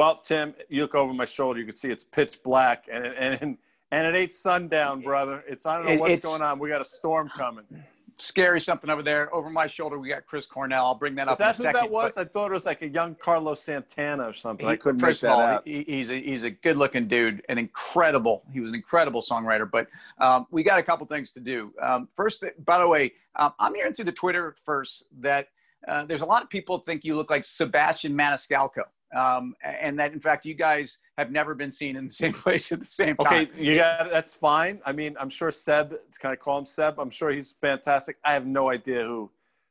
Well, Tim, you look over my shoulder, you can see it's pitch black, and and and it ain't sundown, brother. It's I don't know what's going on. We got a storm coming scary something over there. Over my shoulder, we got Chris Cornell. I'll bring that up. Is that who that was? I thought it was like a young Carlos Santana or something. He, I couldn't make that all, out. He, he's a he's a good looking dude, an incredible. He was an incredible songwriter. But um, we got a couple things to do. Um, first, by the way, um, I'm hearing through the Twitter first that uh, there's a lot of people think you look like Sebastian Maniscalco um, and that in fact you guys have never been seen in the same place at the same time. Okay, you got that's fine. I mean, I'm sure Seb. Can I call him Seb? I'm sure he's fantastic. I have no idea who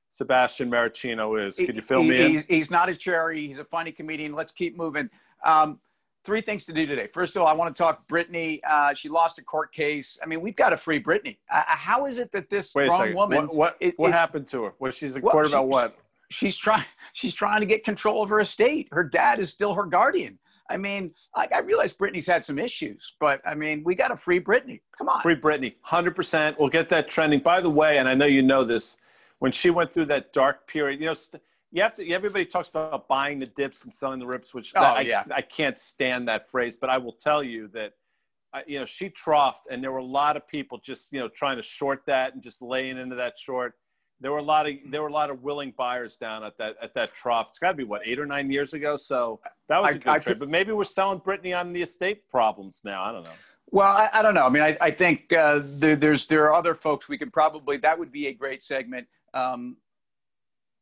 Sebastian Maricino is. Could you fill he, me he, in? He's not a cherry. He's a funny comedian. Let's keep moving. Um, three things to do today. First of all, I want to talk Britney. Uh, she lost a court case. I mean, we've got to free Britney. Uh, how is it that this Wait grown woman? What what, it, what it, happened to her? Was she's a court about what? She's trying she's trying to get control of her estate. Her dad is still her guardian. I mean, I, I realize Britney's had some issues, but I mean, we got to free Britney. Come on, free Britney, hundred percent. We'll get that trending. By the way, and I know you know this, when she went through that dark period, you know, you have to. Everybody talks about buying the dips and selling the rips, which oh, I, yeah. I can't stand that phrase. But I will tell you that uh, you know, she troughed, and there were a lot of people just, you know, trying to short that and just laying into that short there were a lot of there were a lot of willing buyers down at that at that trough. It's got to be what eight or nine years ago. So that was a good I, trade. but maybe we're selling Britney on the estate problems now. I don't know. Well, I, I don't know. I mean, I, I think uh, there, there's there are other folks we could probably that would be a great segment. Um,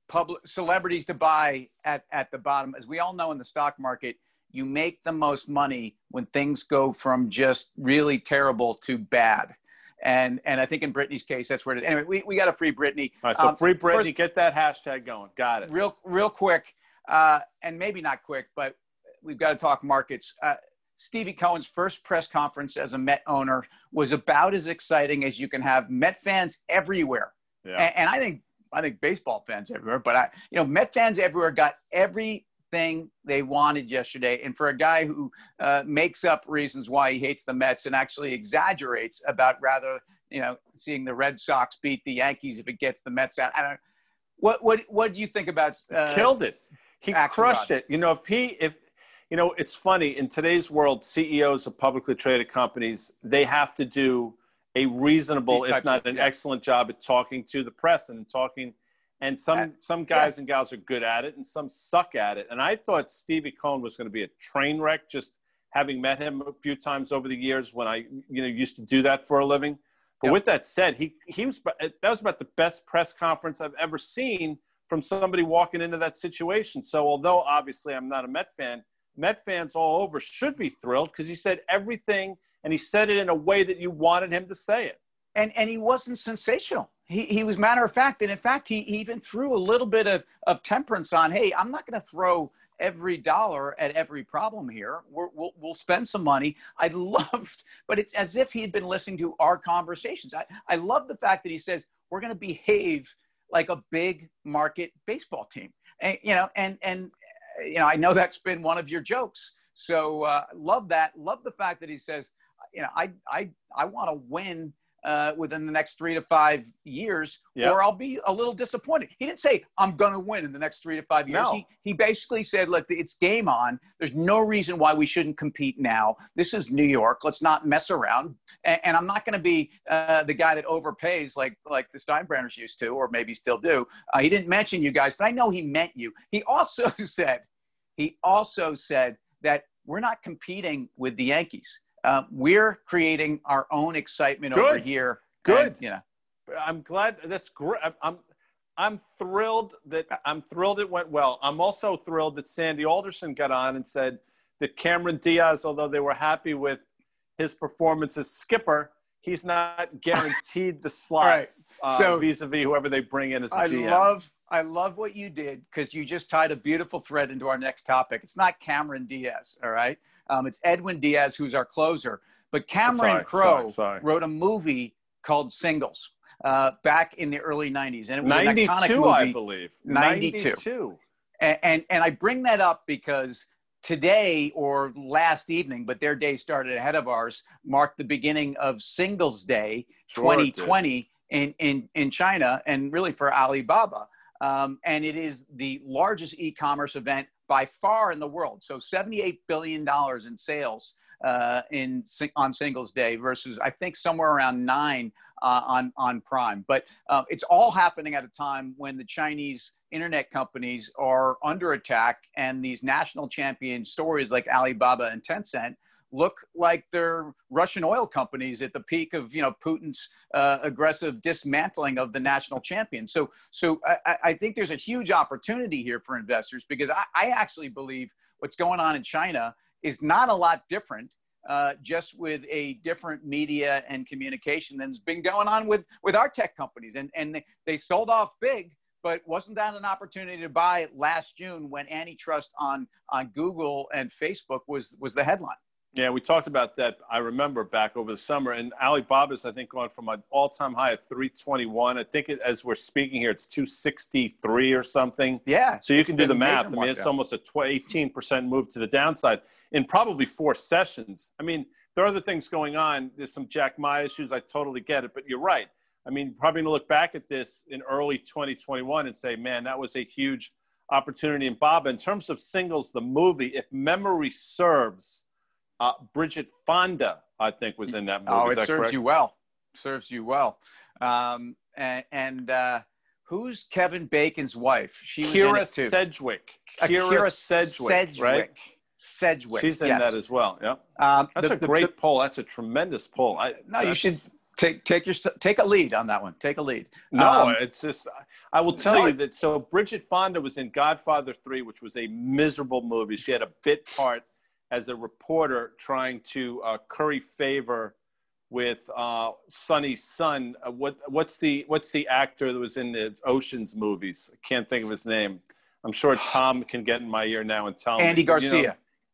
public celebrities to buy at at the bottom, as we all know in the stock market, you make the most money when things go from just really terrible to bad. And and I think in Britney's case, that's where it is. Anyway, we, we got to free Britney. All right, so um, free Britney. First, get that hashtag going. Got it. Real real quick, uh, and maybe not quick, but we've got to talk markets. Uh, Stevie Cohen's first press conference as a Met owner was about as exciting as you can have. Met fans everywhere, yeah. and, and I think I think baseball fans everywhere, but I, you know, Met fans everywhere got every thing they wanted yesterday. And for a guy who uh, makes up reasons why he hates the Mets and actually exaggerates about rather, you know, seeing the Red Sox beat the Yankees if it gets the Mets out. I don't. What what what do you think about? Uh, Killed it. He crushed it. You know, if he if you know, it's funny in today's world, CEOs of publicly traded companies they have to do a reasonable, if not an excellent job at talking to the press and talking and some some guys yeah. and gals are good at it and some suck at it. And i thought stevie cohen was going to be a train wreck just having met him a few times over the years when i you know used to do that for a living. But yep. with that said he he was that was about the best press conference i've ever seen from somebody walking into that situation. So although obviously i'm not a met fan met fans all over should be thrilled because he said everything and he said it in a way that you wanted him to say it. And and he wasn't sensational he, he was matter of fact and in fact he, even threw a little bit of, of temperance on hey i'm not going to throw every dollar at every problem here. We will we'll spend some money. I loved but it's as if he had been listening to our conversations. I, I love the fact that he says we're going to behave like a big market baseball team. And you know and and you know i know that's been one of your jokes so uh, love that. Love the fact that he says you know i i i want to win uh, within the next three to five years, yep. or I'll be a little disappointed. He didn't say I'm going to win in the next three to five years. No. He, he basically said, "Look, it's game on. There's no reason why we shouldn't compete now. This is New York. Let's not mess around. And, and I'm not going to be uh, the guy that overpays like like the Steinbrenners used to, or maybe still do. Uh, he didn't mention you guys, but I know he meant you. He also said, he also said that we're not competing with the Yankees." Uh, we're creating our own excitement Good. over here. Good. And, you know, I'm glad. That's great. I'm, I'm thrilled that I'm thrilled it went well. I'm also thrilled that Sandy Alderson got on and said that Cameron Diaz, although they were happy with his performance as skipper, he's not guaranteed the slot. right. uh, so vis-a-vis whoever they bring in as a I GM. love I love what you did because you just tied a beautiful thread into our next topic. It's not Cameron Diaz, all right? Um, it's Edwin Diaz, who's our closer. But Cameron Crowe wrote a movie called Singles uh, back in the early 90s. And it was 92, an iconic movie. I believe. 92. 92. And, and, and I bring that up because today or last evening, but their day started ahead of ours, marked the beginning of Singles Day sure 2020 in, in, in China and really for Alibaba. Um, and it is the largest e-commerce event by far in the world. So $78 billion in sales uh, in on Singles Day versus I think somewhere around nine uh, on on Prime. But uh, it's all happening at a time when the Chinese internet companies are under attack, and these national champion stories like Alibaba and Tencent look like they're Russian oil companies at the peak of you know Putin's uh, aggressive dismantling of the national champion. So so I, I, think there's a huge opportunity here for investors because I, I actually believe what's going on in China is not a lot different. Uh, just with a different media and communication than's been going on with with our tech companies and and they, they sold off big but wasn't that an opportunity to buy last June when antitrust on on Google and Facebook was was the headline? Yeah, we talked about that. I remember back over the summer, and Alibaba's I think gone from an all-time high of 321. I think it, as we're speaking here, it's 263 or something. Yeah. So you can do the math. I mean, it's down. almost a 18 percent move to the downside in probably four sessions. I mean, there are other things going on. There's some Jack Ma issues. I totally get it, but you're right. I mean, probably to look back at this in early 2021 and say, man, that was a huge opportunity. And Bob, in terms of singles, the movie, if memory serves uh, Bridget Fonda, I think, was in that movie. Oh, it serves correct? you well. Serves you well. Um, and, and uh, who's Kevin Bacon's wife? She was Kyra Sedgwick. Uh, Kyra, Kyra Sedgwick, Sedgwick, right? Sedgwick. She's in yes. that as well. Yeah. Um, that's the, a great the, poll. That's a tremendous poll. I, no, you should take take your take a lead on that one. Take a lead. No, um, it's just I will tell no, you that. So Bridget Fonda was in Godfather Three, which was a miserable movie. She had a bit part as a reporter trying to uh, curry favor with uh, Sonny's son. Uh, what what's the what's the actor that was in the Ocean's movies? I can't think of his name. I'm sure Tom can get in my ear now and tell Andy me. Garcia. You know,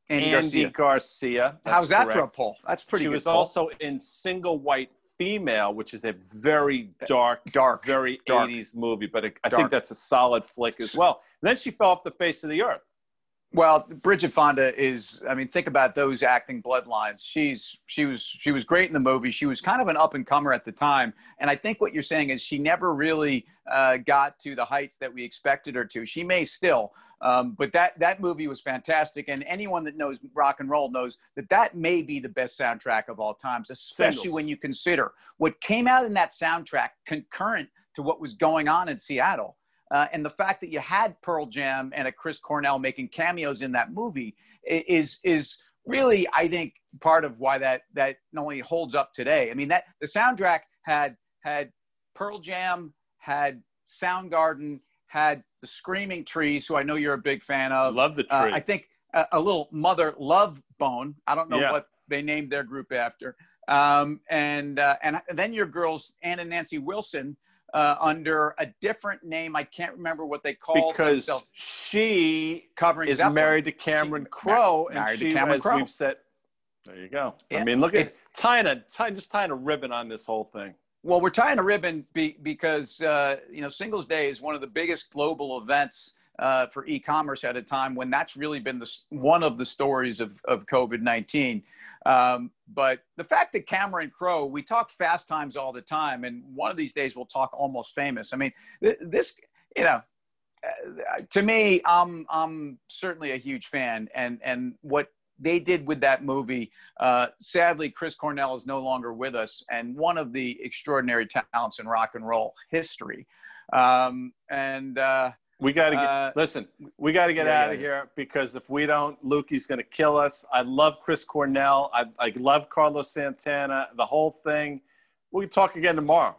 Andy, Garcia Andy Garcia. Garcia How's that correct. for a poll? That's pretty. She was also in Single White Female, which is a very dark, dark, very dark. 80s movie, but I think that's a solid flick as well. And then she fell off the face of the earth. Well, Bridget Fonda is. I mean, think about those acting bloodlines. She's she was she was great in the movie. She was kind of an up and comer at the time, and I think what you're saying is she never really uh, got to the heights that we expected her to. She may still, um, but that that movie was fantastic, and anyone that knows rock and roll knows that that may be the best soundtrack of all times, especially Singles. when you consider what came out in that soundtrack concurrent to what was going on in Seattle uh, and the fact that you had Pearl Jam and a Chris Cornell making cameos in that movie is is really, I think, part of why that that not only holds up today. I mean, that the soundtrack had had Pearl Jam, had Soundgarden, had the Screaming Trees, who I know you're a big fan of. Love the tree. Uh, I think a, a, little Mother Love Bone. I don't know yeah. what they named their group after. Um, and uh, and then your girls Ann and Nancy Wilson uh, under a different name. I can't remember what they call because themselves. she covering is Zeppelin. married to Cameron Crowe, and she, as Crowe. we've said, there you go. Yeah. I mean, look at tying a tying, just tying a ribbon on this whole thing. Well, we're tying a ribbon be, because uh, you know Singles Day is one of the biggest global events uh, for e-commerce at a time when that's really been the, one of the stories of, of COVID-19. Um, but the fact that Cameron Crowe, we talk fast times all the time, and one of these days we'll talk almost famous. I mean, th- this, you know, uh, to me, I'm I'm certainly a huge fan, and and what they did with that movie. Uh, sadly, Chris Cornell is no longer with us, and one of the extraordinary talents in rock and roll history. Um, and uh, we got to get uh, listen. We got to get yeah, out of yeah. here because if we don't, Lukey's going to kill us. I love Chris Cornell. I, I love Carlos Santana. The whole thing. We can talk again tomorrow.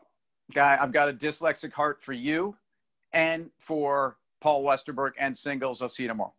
Guy, I've got a dyslexic heart for you, and for Paul Westerberg and singles. I'll see you tomorrow.